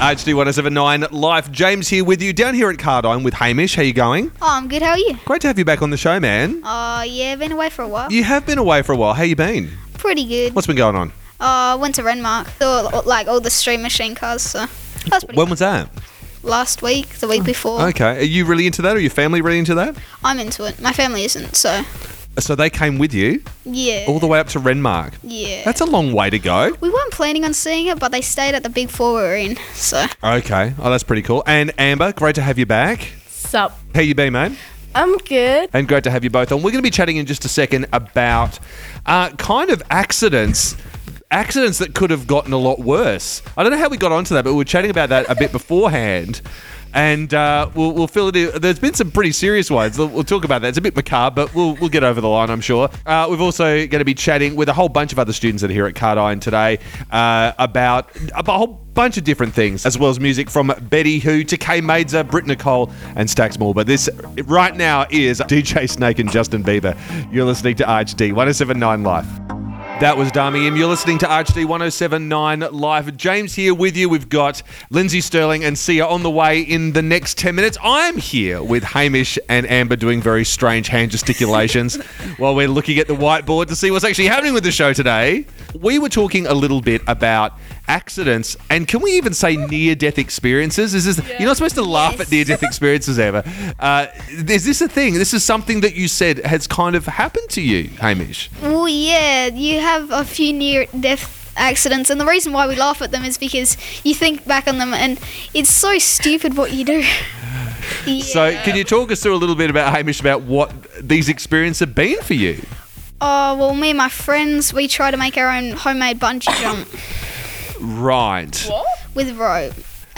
HD 1079 Life. James here with you down here at Cardijn with Hamish. How you going? Oh, I'm good. How are you? Great to have you back on the show, man. Uh, yeah, been away for a while. You have been away for a while. How you been? Pretty good. What's been going on? Uh, went to Renmark. Saw like all the stream machine cars. So that's pretty. When was that? Last week, the week before. Okay. Are you really into that? Are your family really into that? I'm into it. My family isn't. So So they came with you yeah. all the way up to Renmark. yeah. That's a long way to go. we weren't planning on seeing it, but they stayed at the big four we were in. So Okay. Oh, that's pretty cool. And Amber, great to have you back. Sup? How you been, mate? I'm good. And great to have you both on. We're going to be chatting in just a second about uh, kind of accidents. Accidents that could have gotten a lot worse. I don't know how we got onto that, but we were chatting about that a bit beforehand. And uh, we'll, we'll fill it in. There's been some pretty serious ones. We'll, we'll talk about that. It's a bit macabre, but we'll, we'll get over the line, I'm sure. Uh, we've also going to be chatting with a whole bunch of other students that are here at Cardijn today uh, about a whole bunch of different things, as well as music from Betty Who to Kay Maidza, Britt Nicole, and Stax Moore. But this right now is DJ Snake and Justin Bieber. You're listening to RHD 1079 Live. That was Dami M. You're listening to RHD 1079 Live. James here with you. We've got Lindsey Stirling and Sia on the way in the next 10 minutes. I'm here with Hamish and Amber doing very strange hand gesticulations while we're looking at the whiteboard to see what's actually happening with the show today. We were talking a little bit about accidents and can we even say near death experiences? Is this you're not supposed to laugh Yes. at near death experiences ever? Uh, is this a thing? This is something that you said has kind of happened to you, Hamish. well, yeah, you have a few near-death accidents, and the reason why we laugh at them is because you think back on them, and it's so stupid what you do. yeah. So, can you talk us through a little bit about Hamish about what these experiences have been for you? Oh, well, me and my friends, we try to make our own homemade bungee jump Right. What? with rope.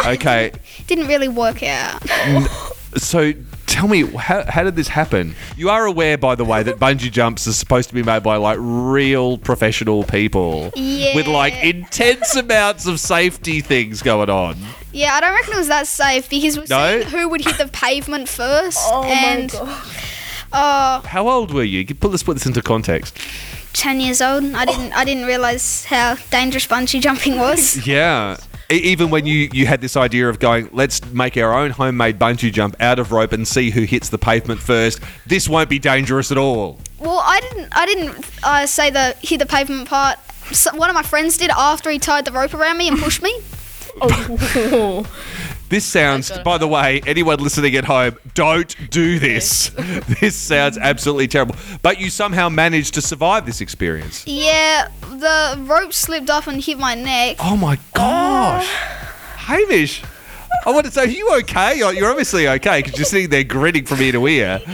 Okay. Didn't really work out. So, tell me, how, how did this happen? You are aware, by the way, that bungee jumps are supposed to be made by like real professional people Yeah. with like intense amounts of safety things going on. Yeah, I don't reckon it was that safe because we're No? seeing who would hit the pavement first. Oh and my god. uh, How old were you? Put, let's put this into context. Ten years old. I didn't I didn't realize how dangerous bungee jumping was. Yeah. E- Even when you, you had this idea of going, let's make our own homemade bungee jump out of rope and see who hits the pavement first, this won't be dangerous at all. well, I didn't I didn't uh, say the hit the pavement part. So one of my friends did after he tied the rope around me and pushed me. Oh. This sounds, oh by the way, anyone listening at home, don't do this. this sounds absolutely terrible. But you somehow managed to survive this experience. Yeah, the rope slipped off and hit my neck. Oh my gosh. Ah. Hamish, I want to say, are you okay? You're you're obviously okay because you're sitting there grinning from ear to ear.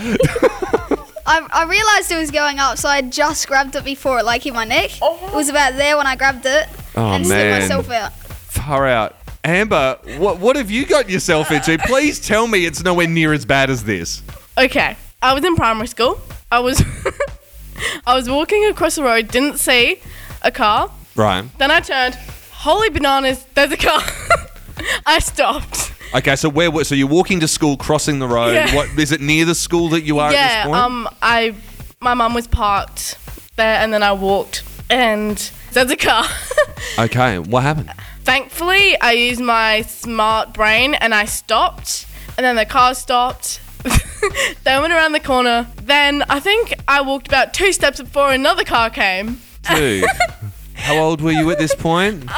I, I realized it was going up, so I just grabbed it before it like hit my neck. Oh. It was about there when I grabbed it Oh, and man. slipped myself out. Far out. Amber, what, what have you got yourself into? Please tell me it's nowhere near as bad as this. Okay. I was in primary school. I was I was walking across the road, didn't see a car. Right. Then I turned. Holy bananas, there's a car. I stopped. Okay, so where were so you're walking to school, crossing the road. Yeah. What is it near the school that you are at this yeah, um I my mum was parked there and then I walked and there's a car. okay, what happened? Thankfully, I used my smart brain and I stopped, and then the car stopped. they went around the corner. Then I think I walked about two steps before another car came. Dude, how old were you at this point?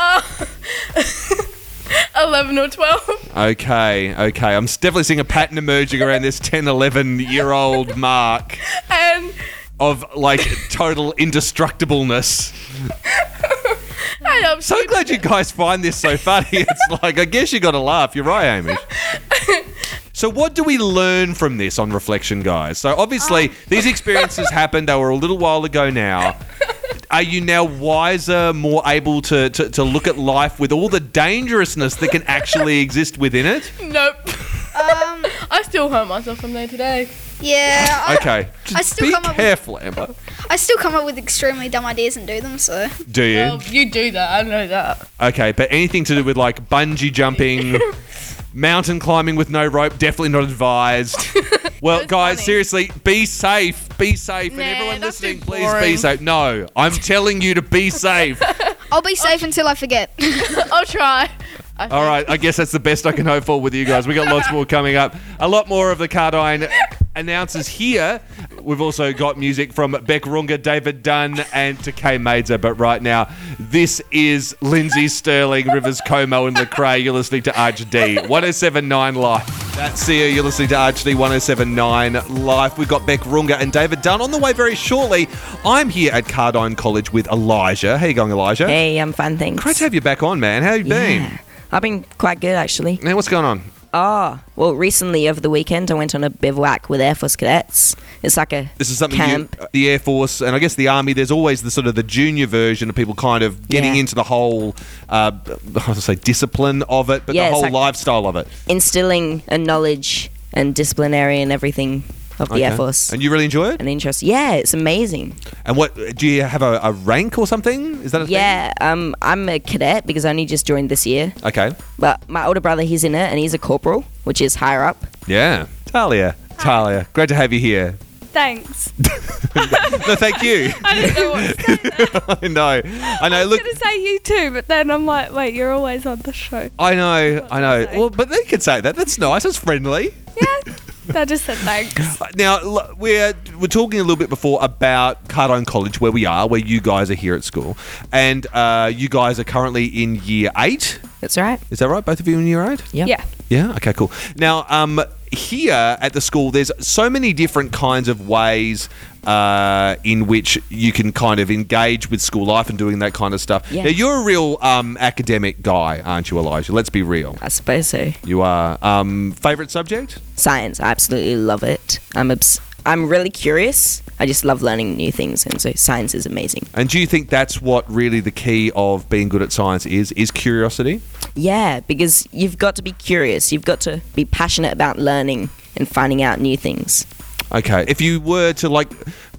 Uh, 11 or 12. Okay, okay. I'm definitely seeing a pattern emerging around this 10, 11 year old mark And of like total indestructibleness. I am So glad you guys find this so funny. It's like, I guess you got to laugh. You're right, Amy. So, what do we learn from this on reflection, guys? So, obviously, these experiences happened. They were a little while ago now. Are you now wiser, more able to, to, to look at life with all the dangerousness that can actually exist within it? Nope. Um, I still hurt myself from there today. Yeah, I, Okay. Just I still be come up with- careful, Amber. I still come up with extremely dumb ideas and do them. So Do you? Well, you do that. I know that. Okay, but anything to do with like bungee jumping, mountain climbing with no rope, definitely not advised. Well, guys, funny. seriously, be safe. Be safe. Nah, and everyone listening, please be safe. No, I'm telling you to be safe. I'll be safe until I forget. I'll try. All right, I guess that's the best I can hope for with you guys. We got lots more coming up. A lot more of the Cardijn announcers here. We've also got music from Bic Runga, David Dunn, and Tkay Maidza. But right now, this is Lindsey Stirling, Rivers Cuomo, and Lecrae. You're listening to RHD 1079 Live. That's Sia. You're listening to RHD 1079 Live. We've got Bic Runga and David Dunn on the way very shortly. I'm here at Cardijn College with Elijah. How you going, Elijah? Hey, I'm fine, thanks. Great to have you back on, man. How you been? Yeah. I've been quite good, actually. Man, what's going on? Oh, well, recently over the weekend, I went on a bivouac with Air Force cadets. It's like a This is something camp. you, the Air Force and I guess the Army. There's always the sort of the junior version of people kind of getting Yeah. into the whole, uh, I to say discipline of it, but Yeah, the whole like- lifestyle of it. instilling a knowledge and disciplinary and everything of the Air Force. And you really enjoy it? and interest. Yeah, it's amazing. And what do you have a, a rank or something? Is that a thing? Yeah, um, I'm a cadet because I only just joined this year. Okay. But my older brother, he's in it, and he's a corporal, which is higher up. Yeah. Talia. Talia. Great to have you here. Thanks. No, thank you. I didn't know what to say. I know. I know. I Look, was going to say you too, but then I'm like, wait, you're always on the show. I know. I know. Well, but they could say that. That's nice. That's friendly. Yeah. I just said thanks. Now we're we're talking a little bit before about Cardijn College, where we are, where you guys are here at school, and uh, you guys are currently in year eight. That's right. Is that right? Both of you in year eight? Yep. Yeah. Yeah. Okay. Cool. Now, um, here at the school, there's so many different kinds of ways uh, in which you can kind of engage with school life and doing that kind of stuff. Yeah. Now, you're a real um, academic guy, aren't you, Elijah? Let's be real. I suppose so. You are. Um, favorite subject? Science, I absolutely love it. I'm obs- I'm really curious. I just love learning new things, and so science is amazing. And do you think that's what really the key of being good at science is? Is curiosity? Yeah, because you've got to be curious. You've got to be passionate about learning and finding out new things. Okay. If you were to like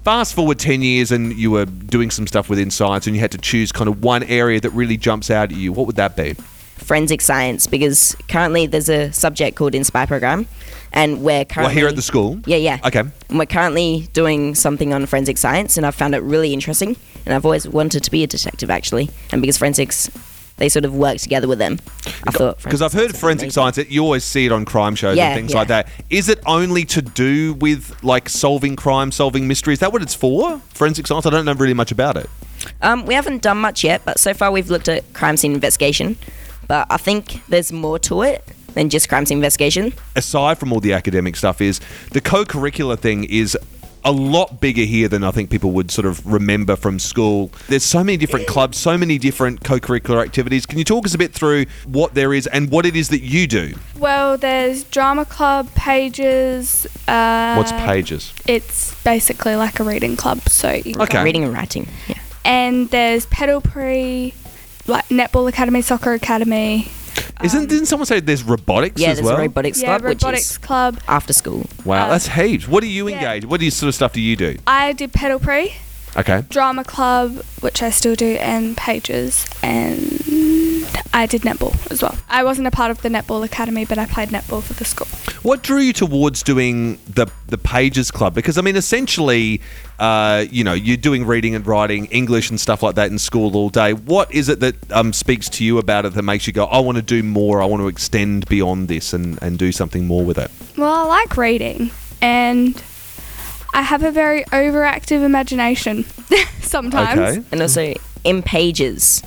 fast forward 10 years and you were doing some stuff within science and you had to choose kind of one area that really jumps out at you, what would that be? Forensic science, because currently there's a subject called Inspire Program, and we're currently Well, here at the school? Yeah, yeah. Okay. And we're currently doing something on forensic science, and I've found it really interesting. And I've always wanted to be a detective, actually. And because forensics, they sort of work together with them. I thought Because I've heard forensic science, you always see it on crime shows Yeah, and things yeah. like that. Is it only to do with like solving crime, solving mysteries? Is that what it's for? Forensic science? I don't know really much about it. Um, we haven't done much yet, but so far we've looked at crime scene investigation. But I think there's more to it than just crime investigation. aside from all the academic stuff, is the co-curricular thing is a lot bigger here than I think people would sort of remember from school. There's so many different clubs, so many different co-curricular activities. Can you talk us a bit through what there is and what it is that you do? Well, there's drama club, pages. Uh, What's pages? It's basically like a reading club. So you Okay. go- Reading and writing. Yeah. And there's Pedal Prix, like netball academy, soccer academy. Isn't didn't someone say there's robotics Yeah, as there's well? a robotics yeah, club, robotics which is club. after school. wow, uh, that's heaps. What do you yeah. engage? What do you sort of stuff do you do? I did Pedal Prix, Okay. drama club, which I still do, and pages, and I did netball as well. I wasn't a part of the netball academy, but I played netball for the school. What drew you towards doing the the Pages Club? Because I mean, essentially, uh, you know, you're doing reading and writing, English and stuff like that in school all day. What is it that um, speaks to you about it that makes you go, I want to do more, I want to extend beyond this and, and do something more with it? Well, I like reading, and I have a very overactive imagination sometimes. Okay. And also in pages,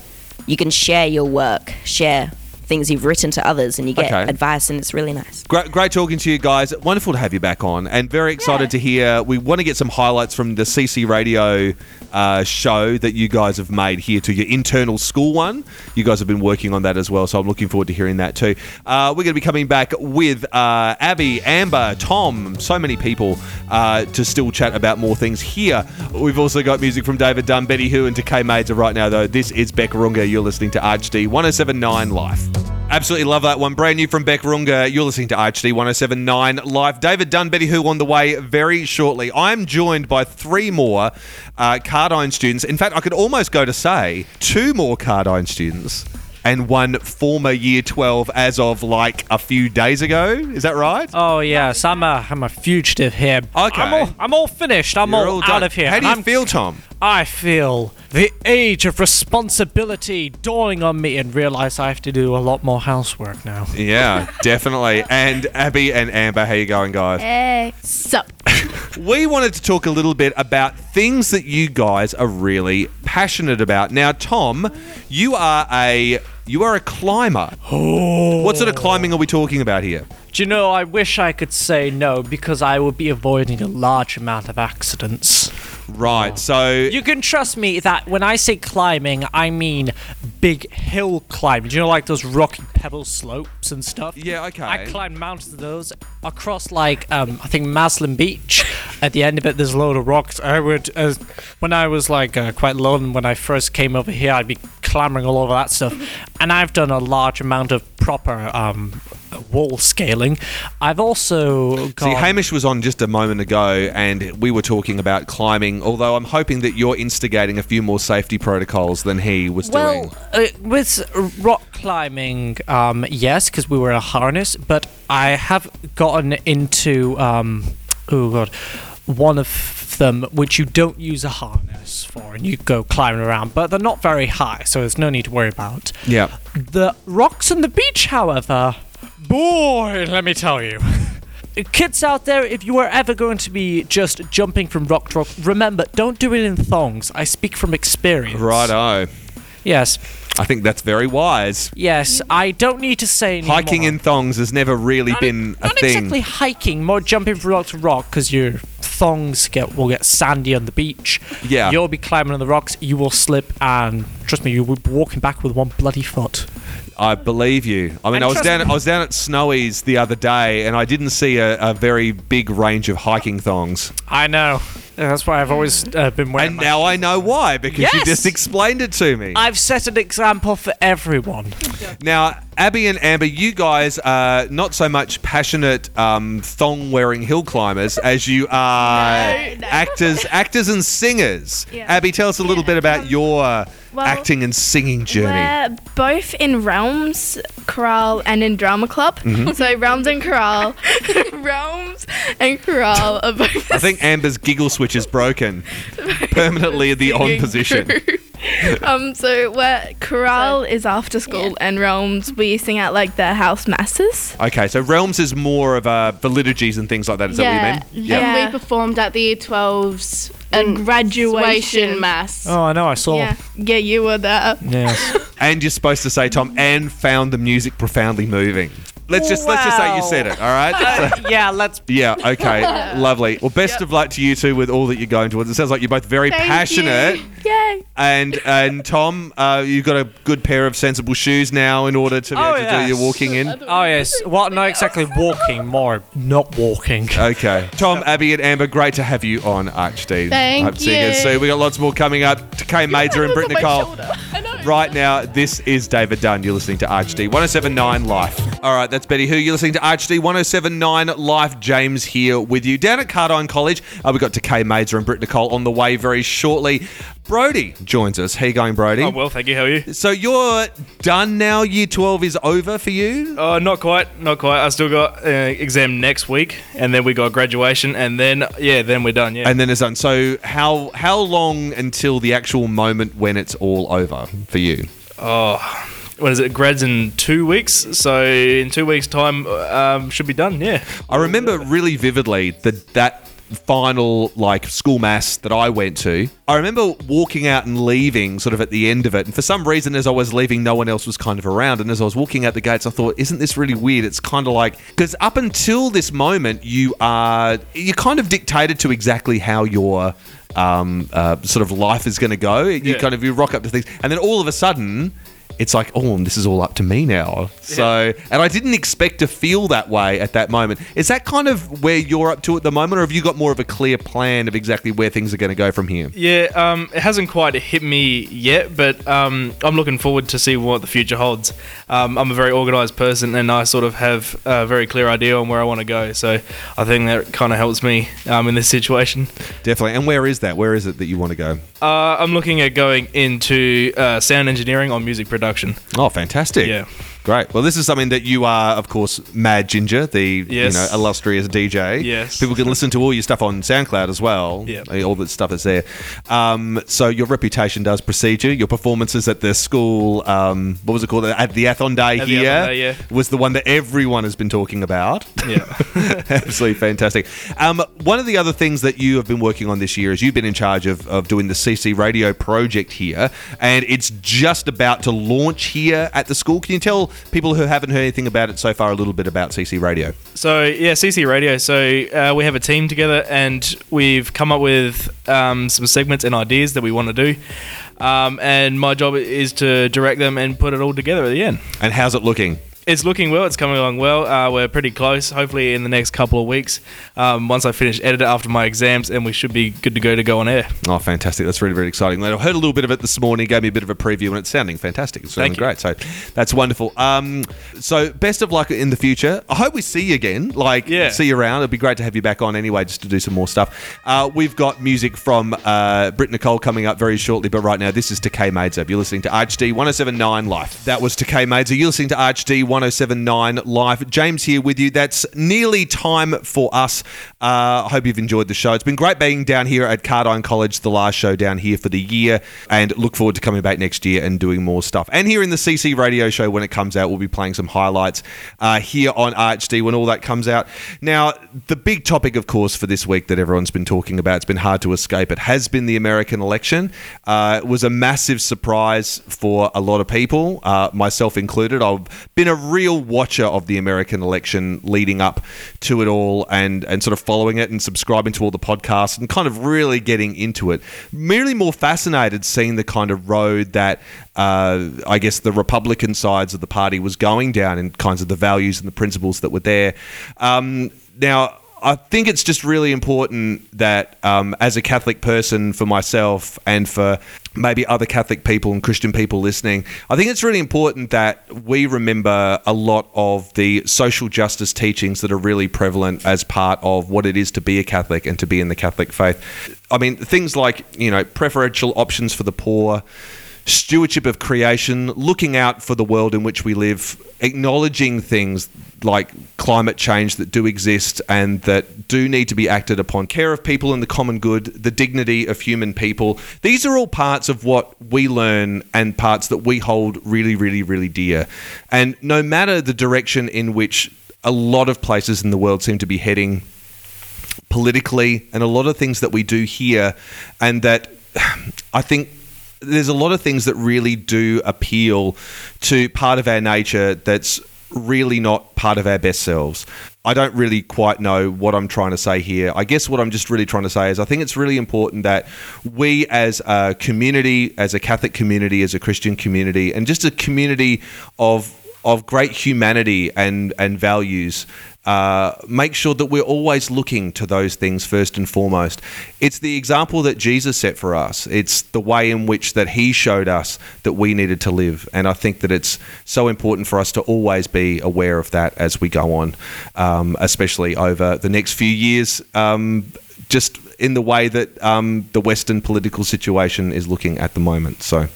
you can share your work, share things you've written to others, and you get Okay. advice, and it's really nice. Great, great talking to you guys. Wonderful to have you back on, and very excited Yeah. to hear. We want to get some highlights from the CC Radio uh, show that you guys have made here to your internal school one. You guys have been working on that as well, so I'm looking forward to hearing that too. Uh, we're going to be coming back with uh, Abby, Amber, Tom, so many people uh, to still chat about more things here. We've also got music from David Dunn, Betty Who, and Tkay Maidza right now, though. This is Bic Runga. You're listening to RHD 1079 Life. Absolutely love that one. Brand new from Bic Runga. You're listening to RHD 1079 Live. David Dunn, Betty Who on the way very shortly. I'm joined by three more uh, Cardijn students. In fact, I could almost go to say two more Cardijn students and one former year 12 as of like a few days ago. Is that right? Oh yes, I'm a I'm a fugitive here. Okay. I'm all, I'm all finished. I'm You're all, done. out of here. How do you I'm- feel, Tom? I feel the age of responsibility dawning on me and realize I have to do a lot more housework now. Yeah, definitely. And Abby and Amber, how you going, guys? Hey. Sup? We wanted to talk a little bit about things that you guys are really passionate about. Now, Tom, you are a you are a climber. Oh. What sort of climbing are we talking about here? Do you know, I wish I could say no because I would be avoiding a large amount of accidents. Right. So You can trust me that when I say climbing, I mean big hill climbing. Do you know, like those rocky pebble slopes and stuff? Yeah, okay. I climbed mountains of those across, like, um, I think Maslin Beach. At the end of it, there's a load of rocks. I would, uh, when I was like uh, quite lone when I first came over here, I'd be clambering all over that stuff. And I've done a large amount of proper um, wall scaling. I've also See. Hamish was on just a moment ago, and we were talking about climbing. Although I'm hoping that you're instigating a few more safety protocols than he was doing. Well, uh, with rock climbing, um, yes, because we were in a harness, but I have gotten into, um, oh god, one of them which you don't use a harness for, and you go climbing around, but they're not very high, so there's no need to worry about. Yeah. The rocks on the beach, however, boy, let me tell you. Kids out there, if you are ever going to be just jumping from rock to rock, remember, don't do it in thongs. I speak from experience. Righto. Yes. I think that's very wise. Yes, I don't need to say anymore. Hiking in thongs has never really not, been a not thing. exactly hiking, more jumping from rock to rock because your thongs get will get sandy on the beach. Yeah. you'll be climbing on the rocks. You will slip, and trust me, you will be walking back with one bloody foot. I believe you. I mean, I was down. I was down at Snowy's the other day, and I didn't see a, a very big range of hiking thongs. I know. That's why I've always uh, been wearing. And my- now I know why because you Yes! just explained it to me. I've set an example for everyone. Now, Abby and Amber, you guys are not so much passionate um, thong-wearing hill climbers as you are actors, actors and singers. Yeah. Abby, tell us a little bit about your Well, acting and singing journey. We're both in Realms, Chorale, and in Drama Club. Mm-hmm. So Realms and Chorale, Realms and Chorale are both. I think Amber's giggle switch is broken permanently in the on position. um, so where Chorale is after school, and Realms we sing at like the house masses. Okay, so Realms is more of uh, for liturgies and things like that. Is that what you mean? Yeah. And we performed at the Year 12's A and graduation mass. Oh, I know. I saw. Yeah, yeah, you were there. Yes. And you're supposed to say, Tom, and found the music profoundly moving. Let's just let's just say you said it. All right. So- yeah. Let's. yeah. Okay. Lovely. Well, best of luck to you two with all that you're going towards. It sounds like you're both very Thank passionate. you. Yay! And and Tom, uh, you've got a good pair of sensible shoes now in order to be Oh, able to do your walking in. Oh yes. Well, not exactly walking, more not walking. Okay. Tom, Abby, and Amber, great to have you on Archdean. Thank Hope to see you. you. We got lots more coming up. To Kay Maidza and Britt Nicole. Right now, this is David Dunn. You're listening to RHD 1079 Life. All right, that's Betty Who. You're listening to RHD 1079 Life. James here with you. Down at Cardijn College, uh, we've got Kay Maidza and Britt Nicole on the way very shortly. Brody joins us. How you going, Brody? Oh, well, thank you. How are you? So you're done now. Year 12 is over for you? Uh, not quite, not quite. I still got uh, exam next week, and then we got graduation, and then yeah, then we're done. Yeah. And then it's done. So how how long until the actual moment when it's all over for you? oh, what is it? Grads in two weeks, so in two weeks' time, um, should be done. Yeah. I remember really vividly that that final like school mass that I went to. I remember walking out and leaving sort of at the end of it. And for some reason as I was leaving no one else was kind of around and as I was walking out the gates I thought isn't this really weird? It's kind of like cuz up until this moment you are you're kind of dictated to exactly how your um, uh, sort of life is going to go. You Yeah. kind of you rock up to things and then all of a sudden it's like, oh, this is all up to me now. So, and I didn't expect to feel that way at that moment. Is that kind of where you're up to at the moment, or have you got more of a clear plan of exactly where things are going to go from here? Yeah, um, it hasn't quite hit me yet, but um, I'm looking forward to see what the future holds. Um, I'm a very organised person, and I sort of have a very clear idea on where I want to go. So I think that kind of helps me um, in this situation. Definitely. And where is that? Where is it that you want to go? Uh, I'm looking at going into uh, sound engineering or music production. Oh, fantastic. Yeah. Great. Well, this is something that you are, of course, Mad Ginger, the you know illustrious DJ. Yes. People can listen to all your stuff on SoundCloud as well. Yeah. All the stuff that's there. Um, so your reputation does precede you. Your performances at the school, um, what was it called? At the Athon Day At here Day, yeah. was the one that everyone has been talking about. Yeah. Absolutely fantastic. Um, one of the other things that you have been working on this year is you've been in charge of, of doing the CC Radio project here, and it's just about to launch here at the school. Can you tell people who haven't heard anything about it so far a little bit about CC Radio? So yeah, CC Radio. So uh, we have a team together, and we've come up with um, some segments and ideas that we want to do. Um, and my job is to direct them and put it all together at the end. And how's it looking? It's looking well. It's coming along well. Uh, we're pretty close. Hopefully, in the next couple of weeks, um, once I finish editing after my exams, and we should be good to go to go on air. Oh, fantastic. That's really, really exciting. I heard a little bit of it this morning, gave me a bit of a preview, and it's sounding fantastic. It's sounding great. So that's wonderful. Um, so best of luck in the future. I hope we see you again. Like, Yeah. see you around. It'd be great to have you back on anyway, just to do some more stuff. Uh, we've got music from uh, Britt Nicole coming up very shortly, but right now, this is Tkay Maidza. You're listening to RHD 1079 Live. That was Tkay Maidza. You're listening to RHD 1079 Live. James here with you. That's nearly time for us. Uh, I hope you've enjoyed the show. It's been great being down here at Cardijn College, the last show down here for the year, and look forward to coming back next year and doing more stuff. And here in the CC radio show, when it comes out, we'll be playing some highlights uh, here on RHD when all that comes out. Now, the big topic, of course, for this week that everyone's been talking about, it's been hard to escape. It has been the American election. Uh, it was a massive surprise for a lot of people, uh, myself included. I've been a real watcher of the American election leading up to it all and, and sort of following it and subscribing to all the podcasts and kind of really getting into it. Merely more fascinated seeing the kind of road that uh, I guess the Republican sides of the party was going down and kinds of the values and the principles that were there. Um, now, I think it's just really important that, um, as a Catholic person, for myself and for maybe other Catholic people and Christian people listening, I think it's really important that we remember a lot of the social justice teachings that are really prevalent as part of what it is to be a Catholic and to be in the Catholic faith. I mean, things like, you know, preferential options for the poor stewardship of creation, looking out for the world in which we live, acknowledging things like climate change that do exist and that do need to be acted upon, care of people and the common good, the dignity of human people. These are all parts of what we learn and parts that we hold really, really, really dear. And no matter the direction in which a lot of places in the world seem to be heading politically and a lot of things that we do here and that I think there's a lot of things that really do appeal to part of our nature that's really not part of our best selves. I don't really quite know what I'm trying to say here. I guess what I'm just really trying to say is I think it's really important that we as a community, as a Catholic community, as a Christian community, and just a community of of great humanity and and values uh, make sure that we're always looking to those things first and foremost. It's the example that Jesus set for us. It's the way in which that He showed us that we needed to live, and I think that it's so important for us to always be aware of that as we go on, um, especially over the next few years. Um, just in the way that um, the Western political situation is looking at the moment. So.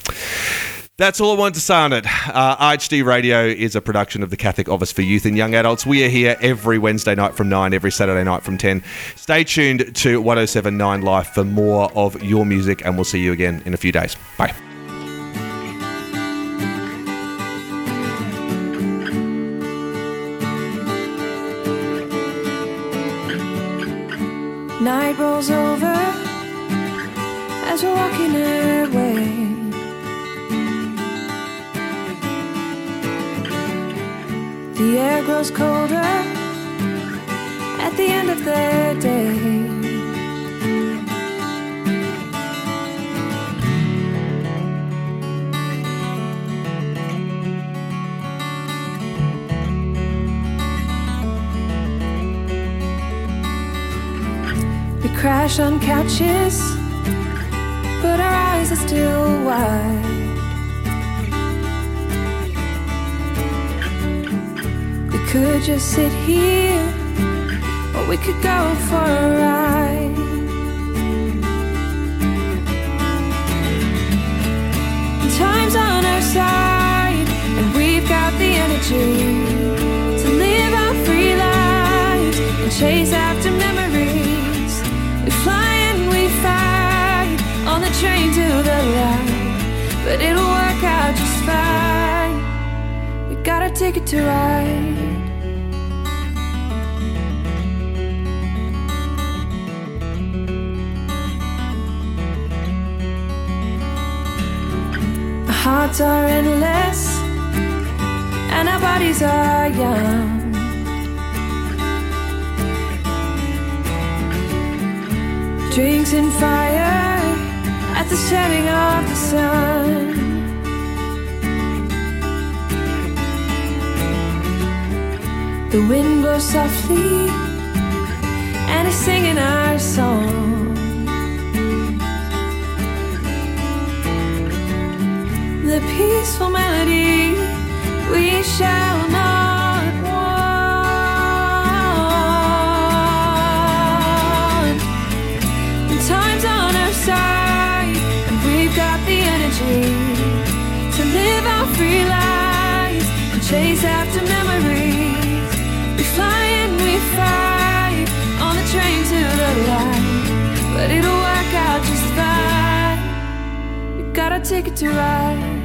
That's all I wanted to say on it. Uh, Radio is a production of the Catholic Office for Youth and Young Adults. We are here every Wednesday night from 9, every Saturday night from 10. Stay tuned to 1079 Live for more of your music, and we'll see you again in a few days. Bye. Night rolls over as we're walking our grows colder at the end of the day. We crash on couches, but our eyes are still wide. Could just sit here, or we could go for a ride. Time's on our side. And we've got the energy to live our free lives and chase after memories. We fly and we fight on the train to the light, but it'll work out just fine. We got a ticket to ride. Hearts are endless and our bodies are young. Drinks and fire at the setting of the sun. The wind blows softly and is singing our song. The peaceful melody we shall not want. And time's on our side, and we've got the energy to live our free lives and chase after memories. We fly and we fight on the train to the light, but it'll work out just fine. We got a ticket to ride.